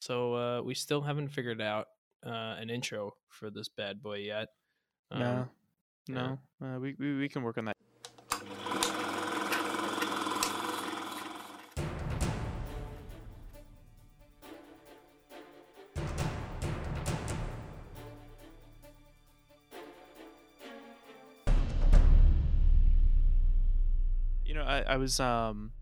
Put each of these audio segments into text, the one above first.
So uh, we still haven't figured out uh, an intro for this bad boy yet. Um, no, yeah. no, uh, we, we we can work on that. You know, I, I was um,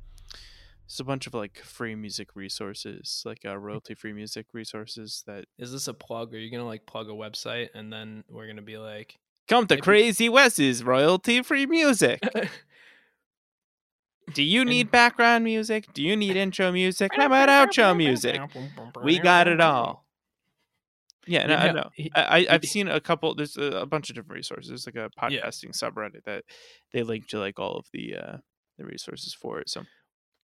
a bunch of like free music resources, like uh, royalty free music resources that Is this a plug? Are you gonna like plug a website and then we're gonna be like, come to Maybe- Crazy Wes's royalty free music. Do you need background music? Do you need intro music? How about outro music? We got it all. Yeah, no, You I know, know. he- I, I, I've seen a couple. There's a, a bunch of different resources, like a Yeah. podcasting subreddit that they link to like all of the uh the resources for it. So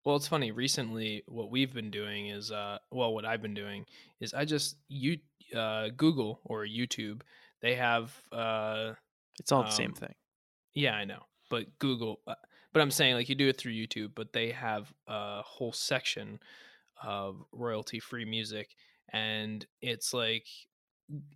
Well, it's funny. Recently, what we've been doing is, uh, well, what I've been doing is I just you uh, Google or YouTube. They have, uh, it's all the same Um, thing. yeah, I know, but Google. Uh, but I'm saying like you do it through YouTube, but they have a whole section of royalty-free music, and it's like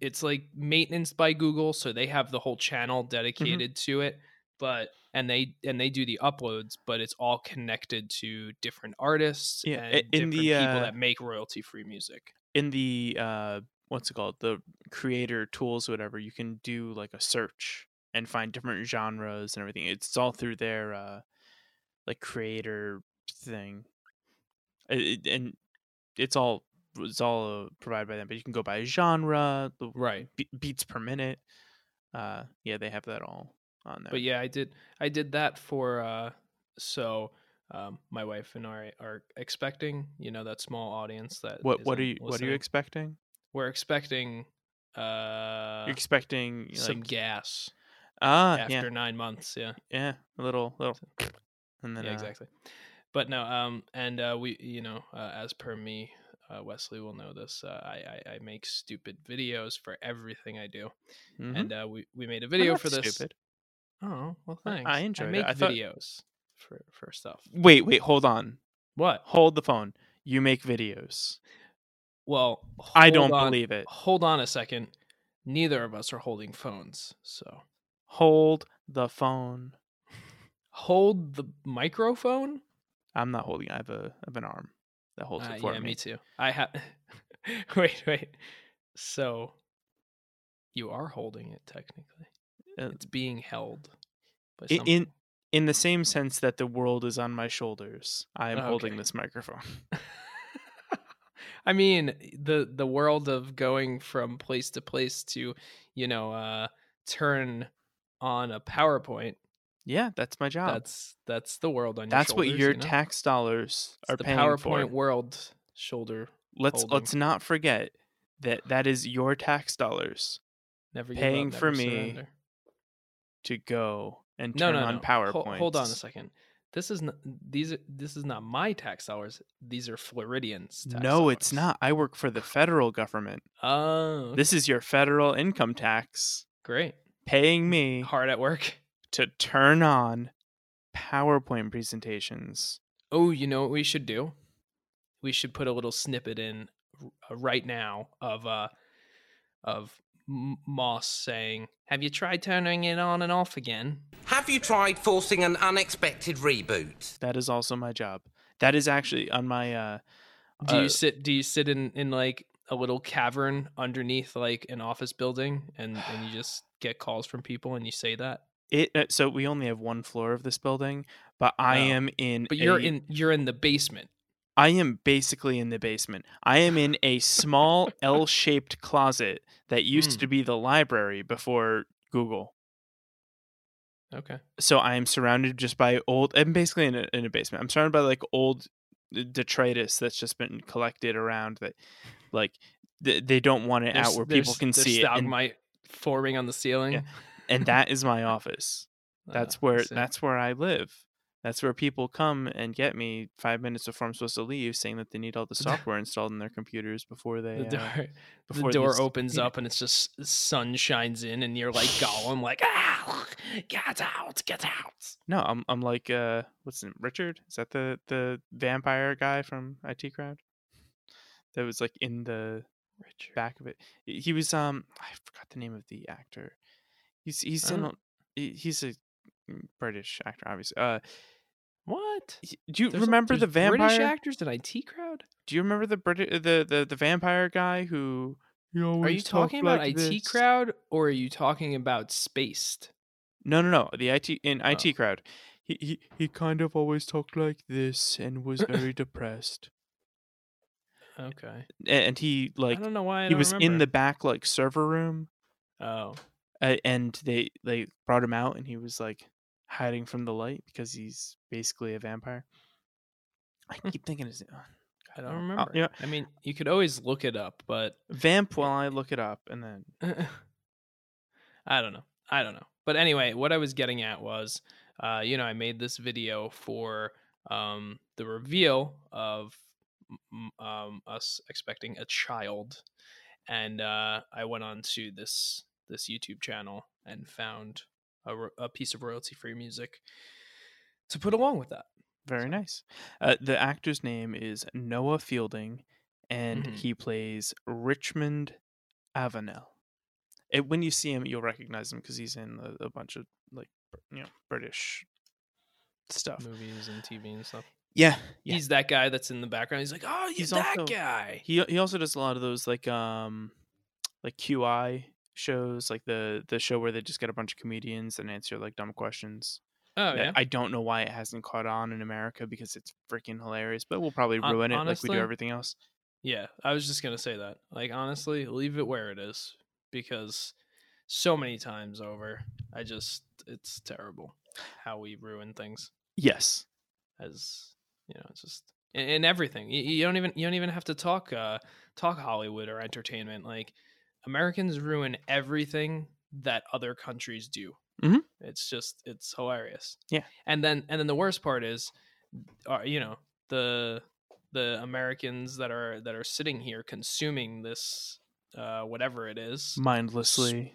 it's like maintenance by Google, so they have the whole channel dedicated to it. But and they and they do the uploads, but it's all connected to different artists Yeah, and in different the, people uh, that make royalty-free music. In the uh, what's it called? The creator tools, or whatever. You can do like a search and find different genres and everything. It's all through their uh, like creator thing, It- and it's all it's all uh, provided by them. But you can go by genre, the Right. be- beats per minute. Uh, yeah, they have that all on there. But yeah, I did I did that for uh so um my wife and I are expecting, you know, that small audience that what what are you what are you expecting? We're expecting uh You're expecting some like gas ah after yeah 9 months, yeah. yeah a little little and then yeah, uh, exactly. But no, um and uh we you know, uh, as per me, uh, Wesley will know this. Uh, I, I I make stupid videos for everything I do, mhm. and uh, we we made a video for this. Stupid. Oh well, I- I thanks. enjoyed it. make I thought- videos for for stuff. Wait wait hold on What? hold the phone. You make videos. Well, I don't on- believe it. Hold on a second. Neither of us are holding phones, so Hold the phone. hold the microphone. I'm not holding. I have a I have an arm that holds Uh, it for yeah, me. me too. I have. wait, wait. So you are holding it technically. Uh, It's being held. In in the same sense that the world is on my shoulders, I am holding this microphone. I mean, the the world of going from place to place to, you know, uh turn on a PowerPoint. Yeah, that's my job. That's that's the world on your That's what your you know? tax dollars It's are the paying PowerPoint for. world shoulder. Let's holding. let's not forget that that is your tax dollars Never Paying up, for never me surrender. To go and turn no, on no. PowerPoint. Hol- hold on a second. This is not these. Are, this is not my tax dollars. These are Floridians. Tax No, it's not. I work for the federal government. Oh, This is your federal income tax great. paying me Hard at work. to turn on PowerPoint presentations. Oh, you know what we should do? We should put a little snippet in uh, right now of uh of Moss saying, "Have you tried turning it on and off again?" Have you tried forcing an unexpected reboot? That is also my job. That is actually on my uh Do uh, you sit? Do you sit in in like a little cavern underneath like an office building, and and you just get calls from people, and you say that? it uh, so we only have one floor of this building, but I Oh. am in But you're a- in you're in the basement. I am basically in the basement. I am in a small L-shaped closet that used Mm. to be the library before Google. Okay. So I am surrounded just by old. I'm basically in a, in a basement. I'm surrounded by like old detritus that's just been collected around that, like th- they don't want it out where people can see it, and, forming on the ceiling. and that is my office. Uh, That's where that's where I live. That's where people come and get me five minutes before I'm supposed to leave, saying that they need all the software installed in their computers before they. the uh, door, the door these- opens yeah. up and it's just sun shines in and you're like Gollum, like ah, get out, get out. No, I'm I'm like uh, what's his name? Richard? Is that the the vampire guy from IT Crowd? that was like in the Richard. back of it. He was um I forgot the name of the actor. He's he's in a, he's a British actor, obviously. Uh, What? do you There's a- remember the there's British vampire? actors in IT crowd? Do you remember the British the, the the vampire guy who? Are you talking about like IT this? crowd or are you talking about spaced? No, no, no. The IT in IT Oh. crowd. He, he he kind of always talked like this and was very depressed. Okay. And he like I don't know why I he was in the back like server room Oh. uh, and they they brought him out and he was like hiding from the light because he's basically a vampire. I keep thinking his oh, I don't I'll- remember. you know, I mean, you could always look it up, but vamp while I look it up and then I don't know. I don't know. But anyway, what I was getting at was, uh, you know, I made this video for um, the reveal of um, us expecting a child, and uh, I went on to this this YouTube channel and found a, a piece of royalty free music to put along with that. very So- nice. Uh, the actor's name is Noel Fielding and Mhm. he plays Richmond Avenal. It, when you see him, you'll recognize him because he's in a, a bunch of like you know British stuff. Movies and TV and stuff. Yeah, yeah. He's that guy that's in the background. He's like, oh, yeah, He's that also- guy. He he also does a lot of those like um like QI shows, like the the show where they just get a bunch of comedians and answer like dumb questions. Oh yeah. I don't know why it hasn't caught on in America because it's freaking hilarious, but we'll probably Hon- ruin it like we do everything else. Yeah, I was just gonna say that. Like honestly, leave it where it is because so many times over, I just it's terrible how we ruin things Yes. as you know, it's just in, in everything. You, you don't even you don't even have to talk uh talk Hollywood or entertainment. Like Americans ruin everything that other countries do. Mhm. It's just it's hilarious. Yeah. and then and then the worst part is, are you know the the Americans that are that are sitting here consuming this uh whatever it is. Mindlessly.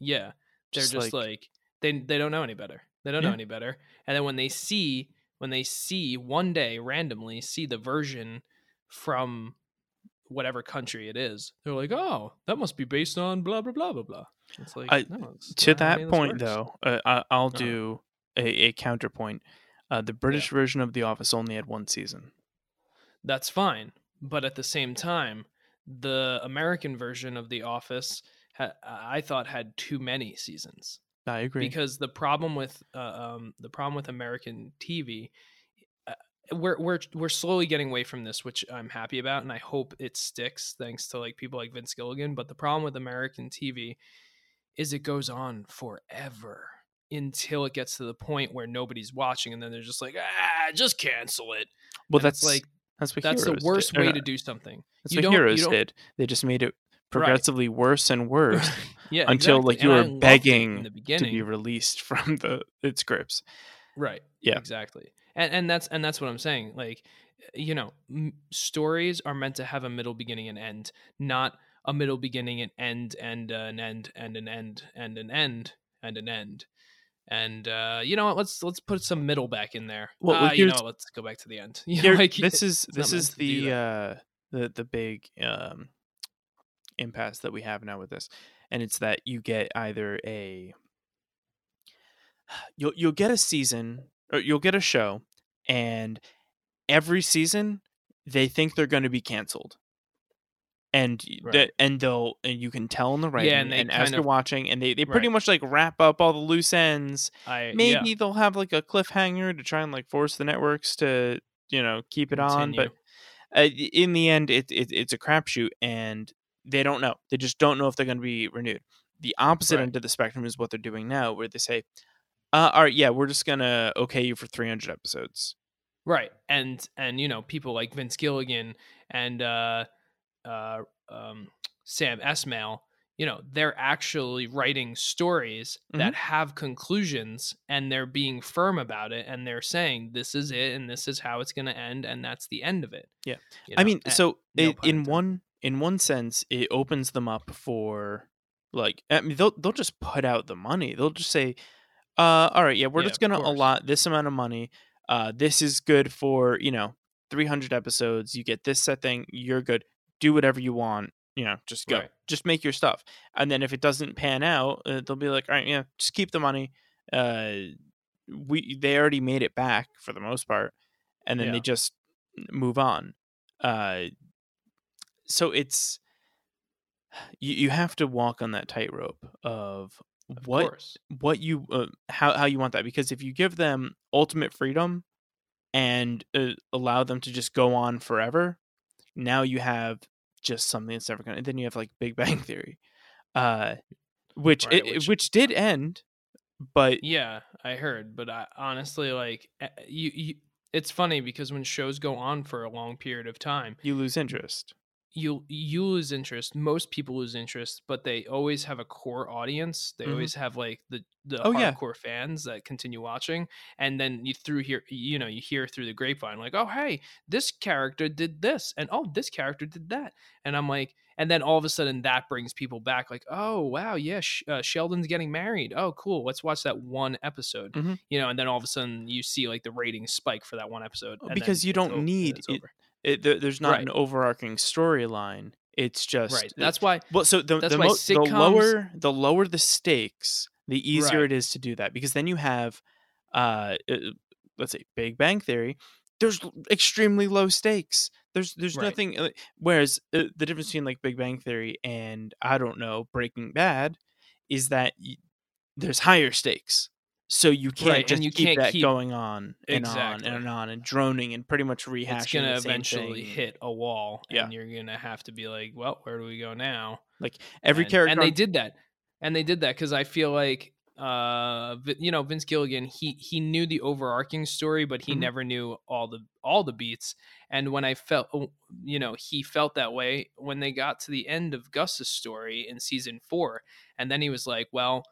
Yeah, they're Just just, like- like, they they don't know any better. They don't know any better. And then when they see when they see one day randomly see the version from whatever country it is, they're like, "Oh, that must be based on blah blah blah blah blah." It's like I- no, it's to not how any that point though, uh, I, I'll Uh-huh. do a, a counterpoint. Uh, the British version of The Office only had one season. that's fine. But at the same time, the American version of The Office, ha- I thought had too many seasons. I agree. because the problem with uh, um, the problem with American TV, uh, we're we're we're slowly getting away from this, which I'm happy about, and I hope it sticks thanks to like people like Vince Gilligan. But the problem with American TV is it goes on forever until it gets to the point where nobody's watching, and then they're just like, ah, just cancel it. well, And that's like that's what that's the worst did. way to do something. That's you what don't- you Heroes don't- did. They just made it progressively worse and worse yeah, until exactly. like you And were begging in the to be released from the its grips. right Yeah. exactly and and that's and that's what i'm saying like you know m- stories are meant to have a middle beginning and end not a middle beginning and end and uh, an end and an end and an end and an end. And uh you know what let's let's put some middle back in there. Well, well, you know let's go back to the end. You know, Here, like, this is this is the uh the the big um impasse that we have now with this and it's that you get either a you'll you'll get a season you'll get a show and every season they think they're going to be canceled and Right. that and they'll and you can tell in the writing and and, they as kind you're watching and they, they pretty Right. much like wrap up all the loose ends i maybe yeah, they'll have like a cliffhanger to try and like force the networks to you know keep it on but uh, in the end it, it it's a crapshoot and they don't know they just don't know if they're going to be renewed the opposite Right. end of the spectrum is what they're doing now where they say uh, all right yeah we're just going to okay you for 300 episodes Right. And and you know, people like Vince Gilligan and uh uh um Sam Esmail, you know, they're actually writing stories Mm-hmm. that have conclusions and they're being firm about it and they're saying this is it and this is how it's going to end and that's the end of it. Yeah. You i mean a- so no it, in one in one sense it opens them up for like i mean they'll, they'll just put out the money they'll just say uh all right yeah we're Yeah, just going to allot this amount of money uh this is good for you know 300 episodes you get this set thing you're good do whatever you want. You know, just go, Right. just make your stuff. And then if it doesn't pan out, uh, they'll be like, all right, yeah, just keep the money. Uh, we they already made it back for the most part, and then Yeah. they just move on. Uh, so it's you you have to walk on that tightrope of Of what course. what you uh, how how you want that because if you give them ultimate freedom and uh, allow them to just go on forever now you have just something that's never gonna then you have like big bang theory uh which Right, it, which- which did end but Yeah, I heard, but I honestly like eh, you, you. It's funny because when shows go on for a long period of time, you lose interest you you lose interest. Most people lose interest, but they always have a core audience. They Mhm. always have like the the Oh, yeah. hardcore fans that continue watching, and then you through here, you know, you hear through the grapevine like, oh hey, this character did this, and oh this character did that, and I'm like, and then all of a sudden that brings people back like, oh wow, yeah, Sh- uh, Sheldon's getting married. Oh cool, let's watch that one episode. Mhm. You know, and then all of a sudden you see like the ratings spike for that one episode Oh, because you don't need it-. It, there, there's not Right. an overarching storyline it's just right. That's why Well, so the the, mo- the lower the lower the stakes, the easier Right. it is to do that because then you have, uh, uh, let's say Big Bang Theory. There's extremely low stakes. There's there's nothing. uh, Whereas uh, the difference between like Big Bang Theory and I don't know Breaking Bad is that y- there's higher stakes. So you can't Right, and just you keep can't that keep- going on and Exactly. on and on and droning and pretty much rehashing. it's gonna eventually thing. hit a wall Yeah. and you're gonna have to be like well where do we go now Like every and, character, and they did that and they did that because i feel like uh you know vince gilligan he he knew the overarching story but he Mhm. never knew all the all the beats and when i felt oh, you know he felt that way when they got to the end of gus's story in season four and then he was like well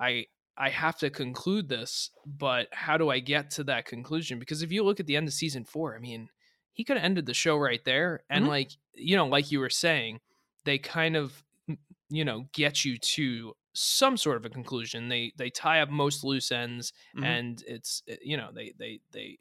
i i have to conclude this but how do i get to that conclusion because if you look at the end of season four i mean he could have ended the show right there and Mhm. like you know like you were saying they kind of you know get you to some sort of a conclusion they they tie up most loose ends Mhm. and it's uh, you know they they they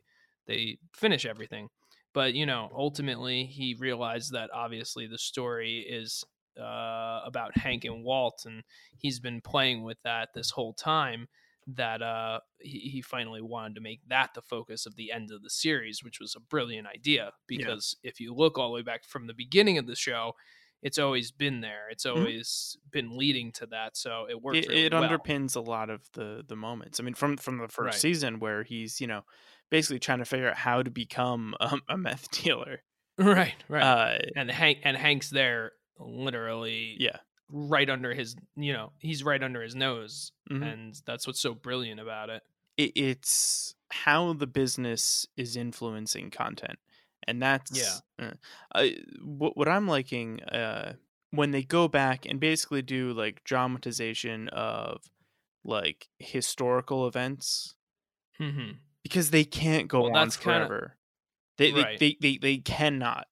they finish everything but you know ultimately he realized that obviously the story is uh, about hank and walt and he's been playing with that this whole time that uh he, he finally wanted to make that the focus of the end of the series which was a brilliant idea because if you look all the way back from the beginning of the show it's always been there it's always been leading to that so it worked it, really it well. underpins a lot of the the moments. I mean, from from the first Right. season where he's you know basically trying to figure out how to become a, a meth dealer. right right Uh, and hank and hank's there literally yeah, right under his you know he's right under his nose Mhm. and that's what's so brilliant about it it, it's how the business is influencing content, and that's uh, I, what what I'm liking. Uh, when they go back and basically do like dramatization of like historical events hmm because they can't go Well, on that's kinda- forever. They, Right. they, they, they they cannot.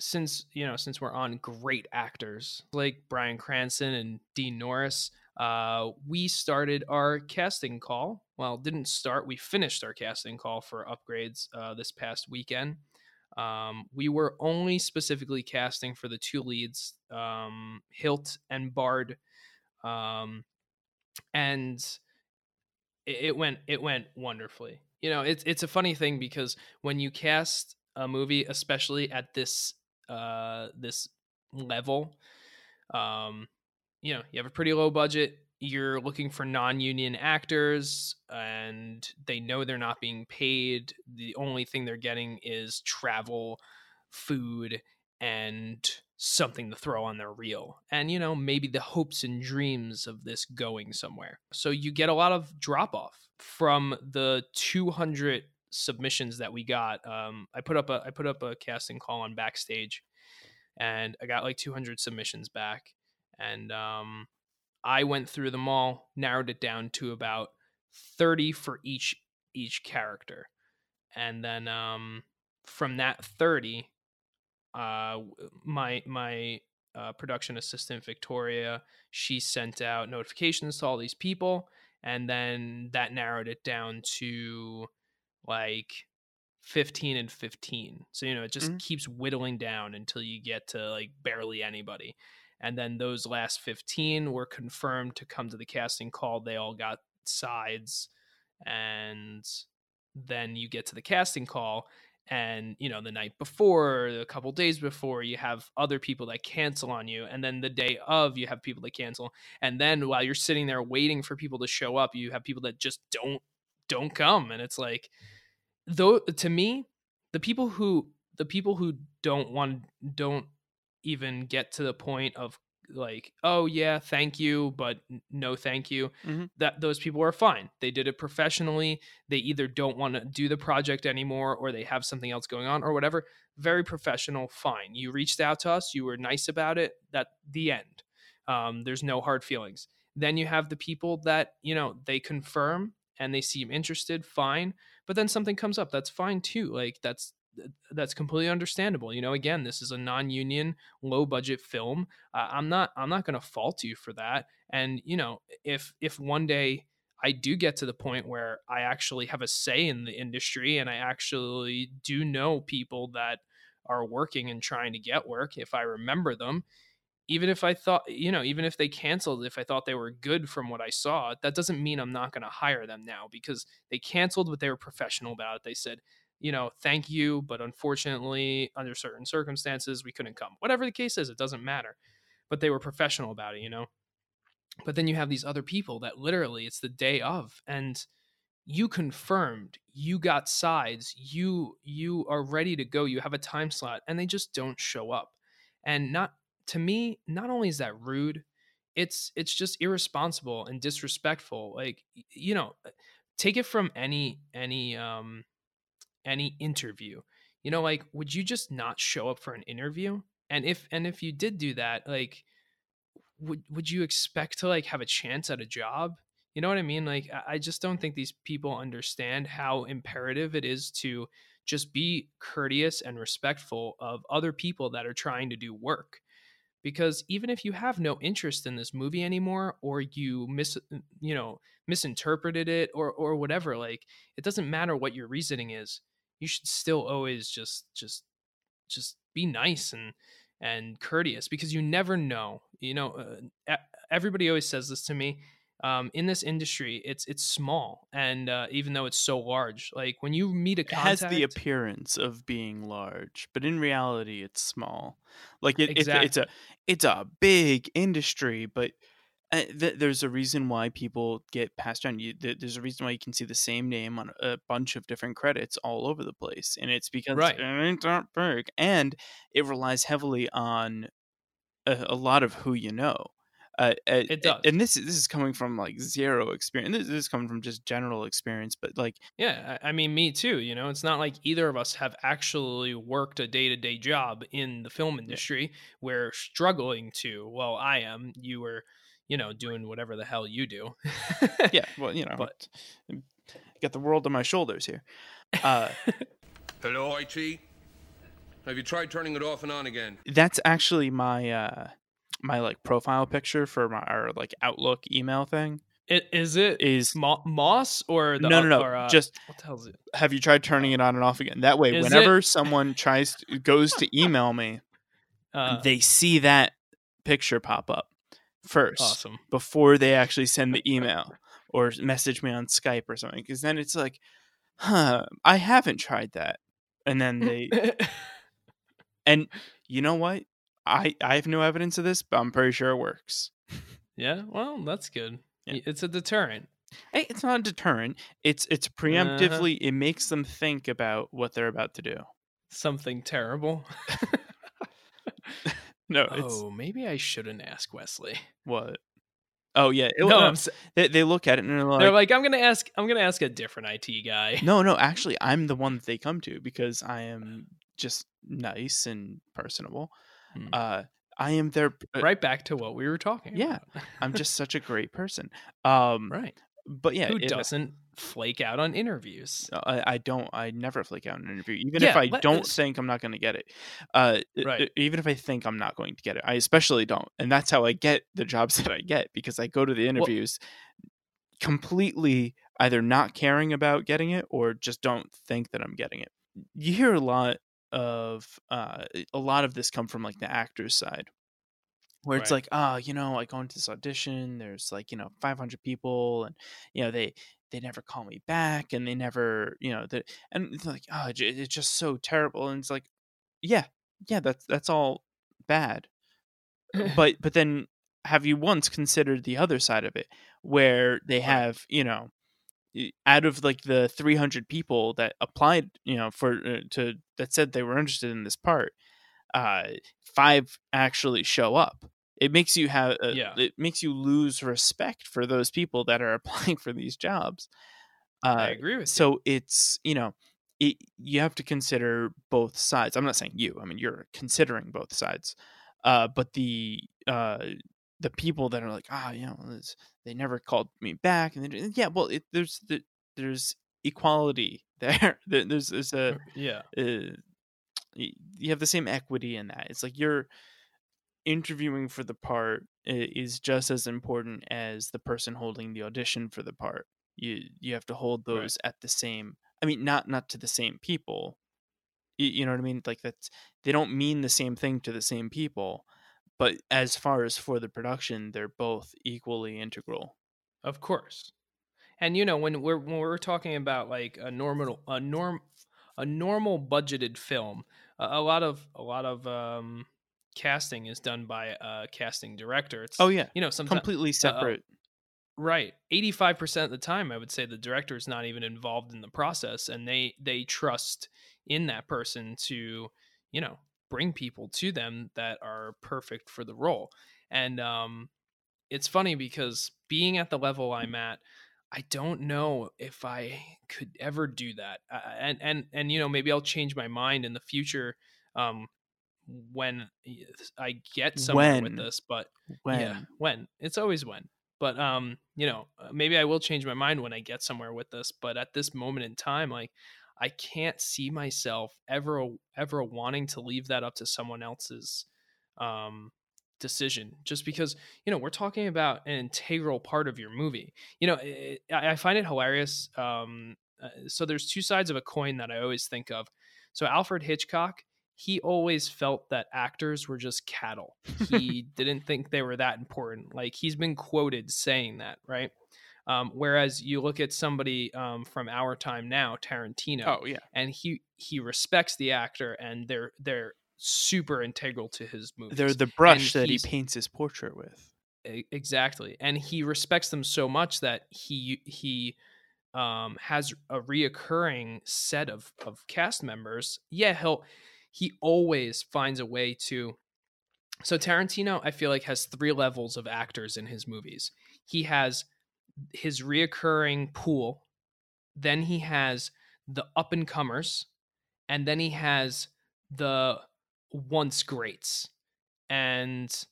Since you know since we're on great actors like bryan cranston and dean norris uh we started our casting call. Well didn't start we finished our casting call for upgrades uh this past weekend. Um we were only specifically casting for the two leads um hilt and bard. Um and it, it went it went wonderfully. You know, it's it's a funny thing because when you cast a movie, especially at this uh this level, um, you know, you have a pretty low budget. You're looking for non-union actors, and they know they're not being paid. The only thing they're getting is travel, food, and something to throw on their reel. And, you know, maybe the hopes and dreams of this going somewhere. So you get a lot of drop off from the 200 submissions that we got. Um, I put up a I put up a casting call on backstage, and I got like 200 submissions back, and um, I went through them all, narrowed it down to about 30 for each each character, and then um, from that 30, uh, my my uh, production assistant Victoria, she sent out notifications to all these people, and then that narrowed it down to like 15 and 15. So, you know, it just Mhm. keeps whittling down until you get to like barely anybody. And then those last 15 were confirmed to come to the casting call. They all got sides. And then you get to the casting call. And, you know, the night before, a couple days before, you have other people that cancel on you. And then the day of, you have people that cancel. And then while you're sitting there waiting for people to show up, you have people that just don't don't come. And it's like, though to me the people who the people who don't want don't even get to the point of like oh yeah thank you but no thank you Mhm. that those people are fine. They did it professionally. They either don't want to do the project anymore or they have something else going on or whatever. Very professional fine. You reached out to us you were nice about it that the end. Um, there's no hard feelings. Then you have the people that you know they confirm and they seem interested fine but then something comes up that's fine too like that's that's completely understandable you know again this is a non-union low budget film uh, i'm not i'm not going to fault you for that and you know if if one day i do get to the point where i actually have a say in the industry and i actually do know people that are working and trying to get work if i remember them even if I thought, you know, even if they canceled, if I thought they were good from what I saw, that doesn't mean I'm not going to hire them now because they canceled, but they were professional about it. They said, you know, thank you, but unfortunately, under certain circumstances, we couldn't come. Whatever the case is, it doesn't matter. But they were professional about it, you know? But then you have these other people that literally it's the day of and you confirmed you got sides you you are ready to go you have a time slot and they just don't show up and not to me not only is that rude it's it's just irresponsible and disrespectful like you know uh, take it from any any um any interview. You know like would you just not show up for an interview? And if and if you did do that like would would you expect to like have a chance at a job? You know what i mean? Like I- i just don't think these people understand how imperative it is to just be courteous and respectful of other people that are trying to do work because even if you have no interest in this movie anymore or you mis you know misinterpreted it or or whatever like it doesn't matter what your reasoning is you should still always just just just be nice and and courteous because you never know you know uh, everybody always says this to me um, in this industry it's it's small and uh, even though it's so large like when you meet a It has the appearance of being large, but in reality, it's small. Like it, it's, it's a Exactly. It's a big industry, but uh, th- there's a reason why people get passed around. You, th- there's a reason why you can see the same name on a bunch of different credits all over the place, and it's because Right. it ain't that big, and it relies heavily on a, a lot of who you know. Uh, uh, It does. and this is this is coming from like zero experience. This, this is coming from just general experience, but like Yeah, I I mean, me too. You know, it's not like either of us have actually worked a day to day job in the film industry. We're struggling to. Well, I am. You were, you know, doing whatever the hell you do. yeah, well, you know, But- but got the world on my shoulders here. Uh, Hello, IT? Have you tried turning it off and on again? that's actually my uh my like profile picture for my our like Outlook email thing. I- Is it Is Mo- Moss or the no, no, no. Or, uh, just what the hell is it? have you tried turning it on and off again? That way, Is whenever it- someone tries to, goes to email me, Uh, they see that picture pop up first awesome. before they actually send the email or message me on Skype or something. Because then it's like, huh, I haven't tried that, and then they and you know what? I I have no evidence of this, but I'm pretty sure it works. yeah. Well, that's good. Yeah. It's a deterrent. Hey, it's not a deterrent. It's it's Uh-huh. preemptively. It makes them think about what they're about to do. Something terrible. No, it's oh, maybe I shouldn't ask Wesley. what. Oh yeah, it, No, no, they they look at it and they're like, They're like, I'm gonna ask. I'm gonna ask a different IT guy. no, no. Actually, I'm the one that they come to because I am just nice and personable. Hmm. Uh, I am their. uh, right back to what we were talking Yeah. I'm just such a great person. Um, right. but yeah, Who it- doesn't flake out on interviews? I, I don't. I never flake out in an interview, even if I let- don't think I'm not going to get it. Uh, Right. even if I think I'm not going to get it, I especially don't, and that's how I get the jobs that I get because I go to the interviews completely either not caring about getting it or just don't think that I'm getting it. you hear a lot of uh a lot of this come from like the actors side where it's Right. like ah you know i go into this audition there's like you know 500 people and you know they they never call me back and they never you know the and it's like oh it's just so terrible and it's like yeah yeah that's that's all bad but but then have you once considered the other side of it where they have you know out of like the 300 people that applied you know for uh, to that said they were interested in this part uh five actually show up it makes you have uh, Yeah. it makes you lose respect for those people that are applying for these jobs I uh agree with you. so it's you know it, you have to consider both sides i'm not saying you i mean you're considering both sides uh but the uh the people that are like ah you know it's- they never called me back and they, yeah well it, there's the, there's equality there There- there's there's a yeah. uh, you have the same equity in that. It's like you're interviewing for the part is just as important as the person holding the audition for the part. You you have to hold Right. those at the same i mean not not to the same people. You, you know what i mean? Like that's they don't mean the same thing to the same people but as far as for the production they're both equally integral Of course. And you know, when we're when we're talking about like a normal a norm a normal budgeted film, a, a lot of a lot of um casting is done by a casting director. It's oh yeah you know, sometimes completely separate right. 85% of the time I would say the director is not even involved in the process and they they trust in that person to, you know, bring people to them that are perfect for the role. And um it's funny because being at the level I'm at, I don't know if I could ever do that. Uh, and and and you know, maybe I'll change my mind in the future um when I get somewhere with this, but when yeah, when. It's always when. But um, you know, uh, maybe I will change my mind when I get somewhere with this, but at this moment in time like I can't see myself ever ever wanting to leave that up to someone else's um decision just because you know we're talking about an integral part of your movie. You know it, I, I find it hilarious um uh, so there's two sides of a coin that i always think of. So alfred hitchcock he always felt that actors were just cattle. He didn't think they were that important. Like he's been quoted saying that right um, whereas you look at somebody um, from our time now tarantino oh yeah. and he he respects the actor and they're they're super integral to his movies they're the brush that he paints his portrait with. Exactly and he respects them so much that he he um has a reoccurring set of of cast members. Yeah he'll he always finds a way to so tarantino i feel like has three levels of actors in his movies. He has his reoccurring pool then he has the up and comers and then he has the once greats and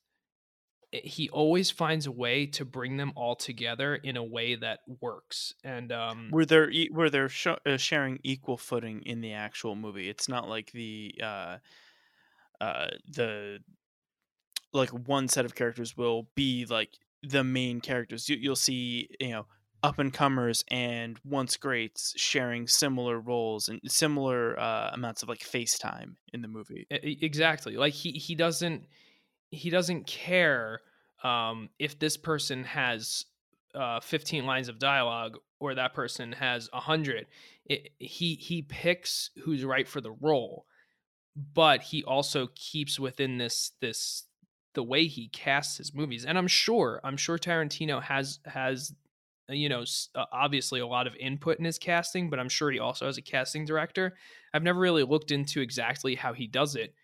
he always finds a way to bring them all together in a way that works and um were there e- were there sh- uh, sharing equal footing in the actual movie? It's not like the uh uh the like one set of characters will be like the main characters. You, you'll see you know up and comers and once greats sharing similar roles and similar uh, amounts of like face time in the movie. Exactly. Like he he doesn't he doesn't care um if this person has uh 15 lines of dialogue or that person has 100 it, he he picks who's right for the role but he also keeps within this this the way he casts his movies and i'm sure i'm sure tarantino has has uh, you know uh, obviously a lot of input in his casting but i'm sure he also has a casting director. I've never really looked into exactly how he does it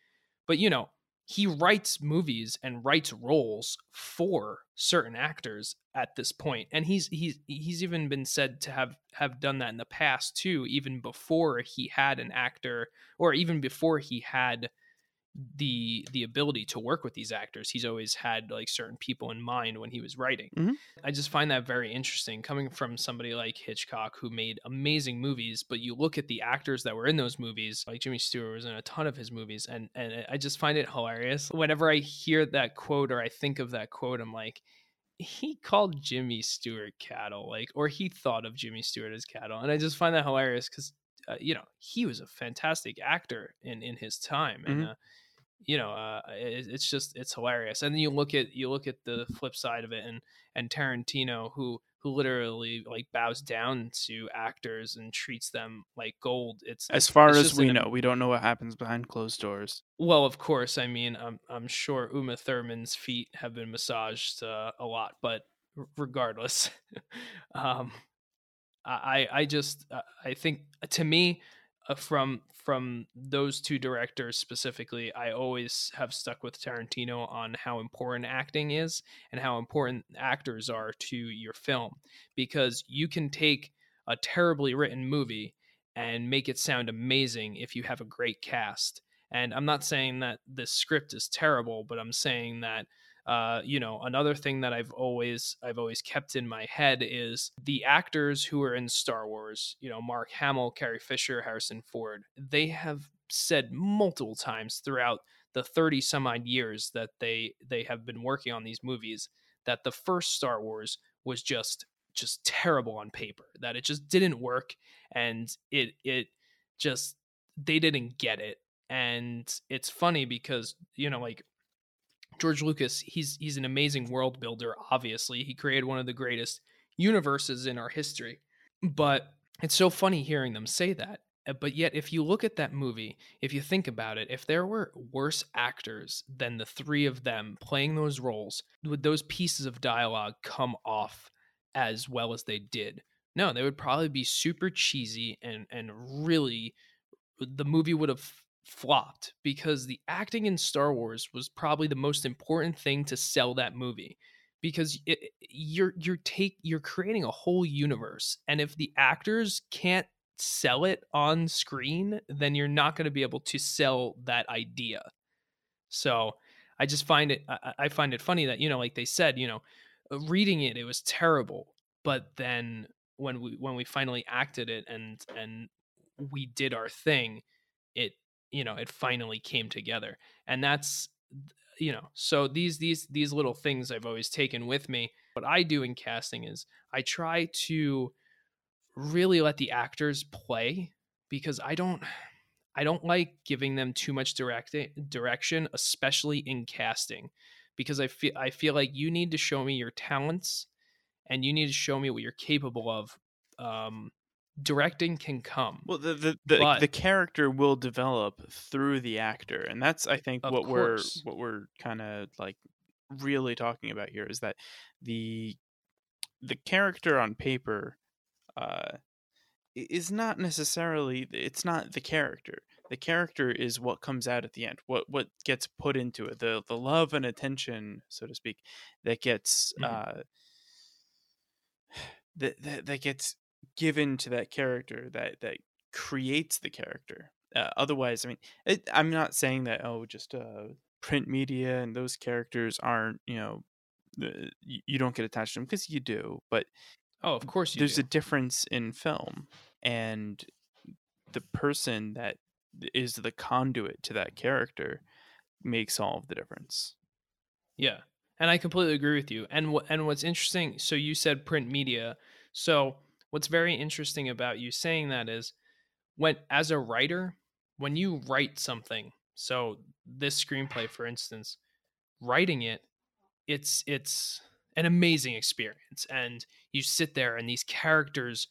but you know he writes movies and writes roles for certain actors at this point and he's he's he's even been said to have have done that in the past too even before he had an actor or even before he had the the ability to work with these actors. He's always had like certain people in mind when he was writing. Mhm. i just find that very interesting coming from somebody like hitchcock who made amazing movies but you look at the actors that were in those movies like jimmy stewart was in a ton of his movies and and i just find it hilarious. Whenever i hear that quote or i think of that quote i'm like he called Jimmy Stewart cattle, like, or he thought of Jimmy Stewart as cattle, and I just find that hilarious because uh, you know he was a fantastic actor in in his time and Mhm. uh, you know uh it, it's just it's hilarious and then you look at you look at the flip side of it and and Tarantino who who literally like bows down to actors and treats them like gold it's As far it's as we an know, we don't know what happens behind closed doors. well, of course. I mean, I'm I'm sure Uma Thurman's feet have been massaged uh, a lot, but regardless, um, I I just uh, I think to me, uh, from from those two directors specifically, I always have stuck with Tarantino on how important acting is and how important actors are to your film, because you can take a terribly written movie and make it sound amazing if you have a great cast. And I'm not saying that this script is terrible, but I'm saying that uh, you know another thing that I've always I've always kept in my head is the actors who are in Star Wars. You know, Mark Hamill, Carrie Fisher, Harrison Ford. They have said multiple times throughout the 30 some odd years that they they have been working on these movies that the first Star Wars was just just terrible on paper that it just didn't work and it it just they didn't get it and it's funny because you know like George Lucas he's he's an amazing world builder obviously. He created one of the greatest universes in our history. But it's so funny hearing them say that. Uh, but yet if you look at that movie if you think about it if there were worse actors than the three of them playing those roles would those pieces of dialogue come off as well as they did? No they would probably be super cheesy and and really the movie would have flopped because the acting in Star Wars was probably the most important thing to sell that movie because it, you're you're take you're creating a whole universe and if the actors can't sell it on screen then you're not going to be able to sell that idea. So i just find it I, I find it funny that you know like they said you know uh, reading it it was terrible but then when we when we finally acted it and and we did our thing it you know it finally came together and that's you know so these these these little things i've always taken with me. What i do in casting is i try to really let the actors play because i don't i don't like giving them too much direct direction especially in casting because i feel i feel like you need to show me your talents and you need to show me what you're capable of um directing can come Well, the the the, But- the character will develop through the actor, and that's I think what course. we're what we're kind of like really talking about here is that the the character on paper uh, is not necessarily it's not the character. The character is what comes out at the end. What what gets put into it. The the love and attention, so to speak, that gets Mhm. uh, that, that that gets given to that character that that creates the character. Uh, otherwise, I mean, it, I'm not saying that oh, just uh, print media and those characters aren't you know you, don't get attached to them because you do, but oh of course you there's do. a difference in film and the person that is the conduit to that character makes all of the difference. Yeah, and I completely agree with you. And what and what's interesting, so you said print media. So what's very interesting about you saying that is when as a writer, when you write something, so this screenplay for instance, writing it, it's it's an amazing experience and you sit there and these characters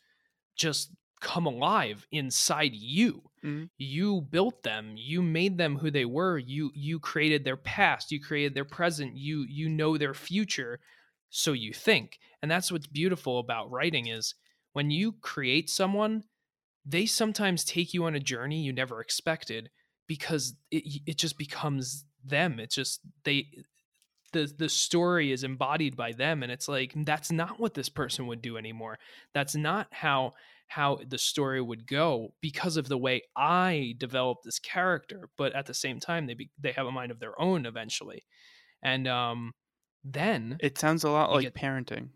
just come alive inside you Mhm. you built them you made them who they were you you created their past you created their present you you know their future so you think and that's what's beautiful about writing is when you create someone they sometimes take you on a journey you never expected because it it just becomes them. It's just they the the story is embodied by them and it's like that's not what this person would do anymore. That's not how how the story would go because of the way i developed this character but at the same time they be, they have a mind of their own eventually. And um then It sounds a lot like get- parenting.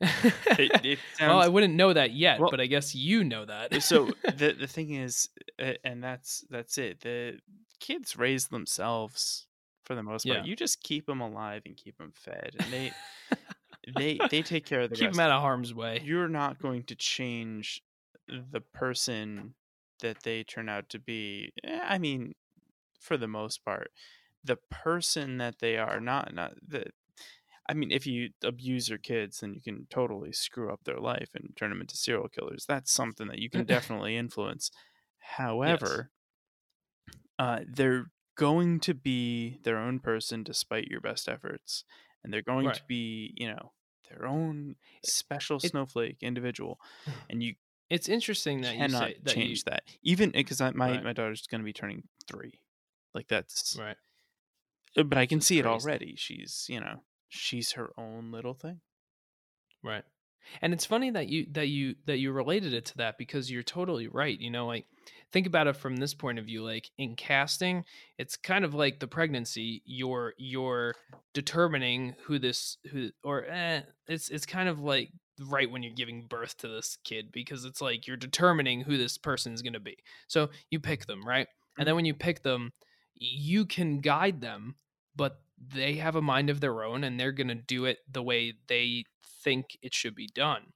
It, it well i wouldn't know that yet Well- but i guess you know that so the the thing is uh, and that's that's it. The kids raise themselves for the most part. Yeah. You just keep them alive and keep them fed and they they they take care of the keep rest. them out of harm's way You're not going to change the person that they turn out to be eh, i mean for the most part the person that they are not not the i mean if you abuse your kids then you can totally screw up their life and turn them into serial killers. That's something that you can definitely influence. However uh, they're going to be their own person despite your best efforts and they're going Right. to be you know their own special it- snowflake individual and you It's interesting that you cannot say that change you, that. Even because my Right. my daughter's going to be turning three. Like that's right. uh, but i can see it already. She's you know she's her own little thing Right. And it's funny that you that you that you related it to that because you're totally right. You know, like think about it from this point of view. Like in casting, it's kind of like the pregnancy. You're you're determining who this who or eh, it's it's kind of like right when you're giving birth to this kid because it's like you're determining who this person is going to be. So you pick them, right? And then when you pick them, you can guide them, but they have a mind of their own and they're going to do it the way they think it should be done.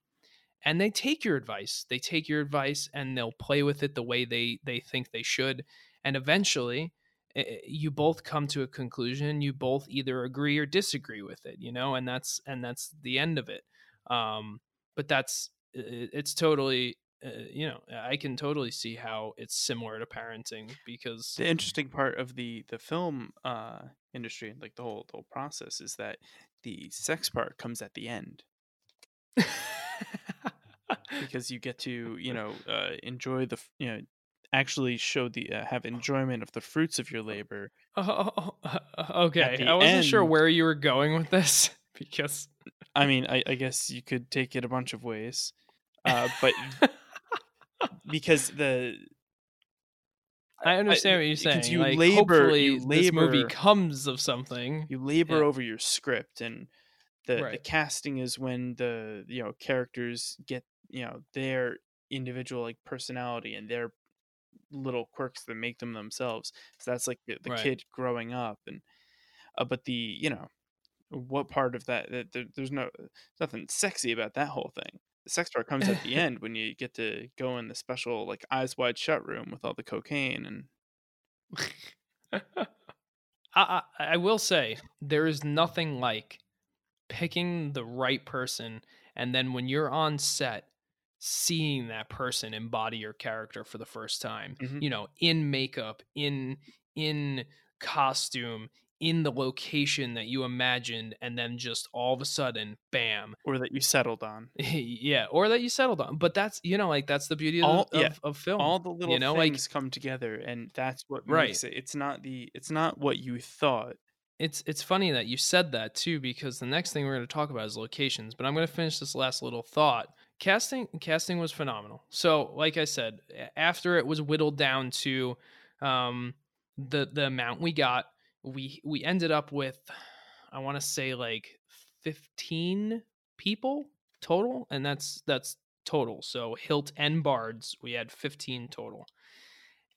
And they take your advice. They take your advice and they'll play with it the way they they think they should. And eventually, eh, eh, you both come to a conclusion. You both either agree or disagree with it, you know, and that's and that's the end of it. Um, but that's it's totally uh, you know i can totally see how it's similar to parenting because the interesting part of the the film uh industry and like the whole the whole process is that the sex part comes at the end because you get to you know uh, enjoy the you know actually show the uh, have enjoyment of the fruits of your labor Oh, okay. I wasn't sure where you were going with this because i mean i, I guess you could take it a bunch of ways uh, but because the I understand what you're saying. because you like, labor- hopefully you this movie comes of something. you labor Yeah. over your script and the, the casting is when the you know characters get you know their individual like personality and their little quirks that make them themselves so that's like the, the Right. kid growing up and uh, but the you know what part of that, that there, there's no nothing sexy about that whole thing the sex part comes at the end when you get to go in the special like eyes wide shut room with all the cocaine and I, I I will say there is nothing like picking the right person and then when you're on set seeing that person embody your character for the first time Mhm. you know in makeup in in costume in the location that you imagined and then just all of a sudden bam. Or that you settled on. Yeah or that you settled on but that's you know like that's the beauty of, All- of, yeah, of film all the little you know, like- things come together and that's what Right. makes it it's not the it's not what you thought. It's it's funny that you said that too because the next thing we're going to talk about is locations but i'm going to finish this last little thought. Casting casting was phenomenal. So like i said after it was whittled down to um the the amount we got we we ended up with i want to say like 15 people total and that's that's total. So hilt and bards we had 15 total.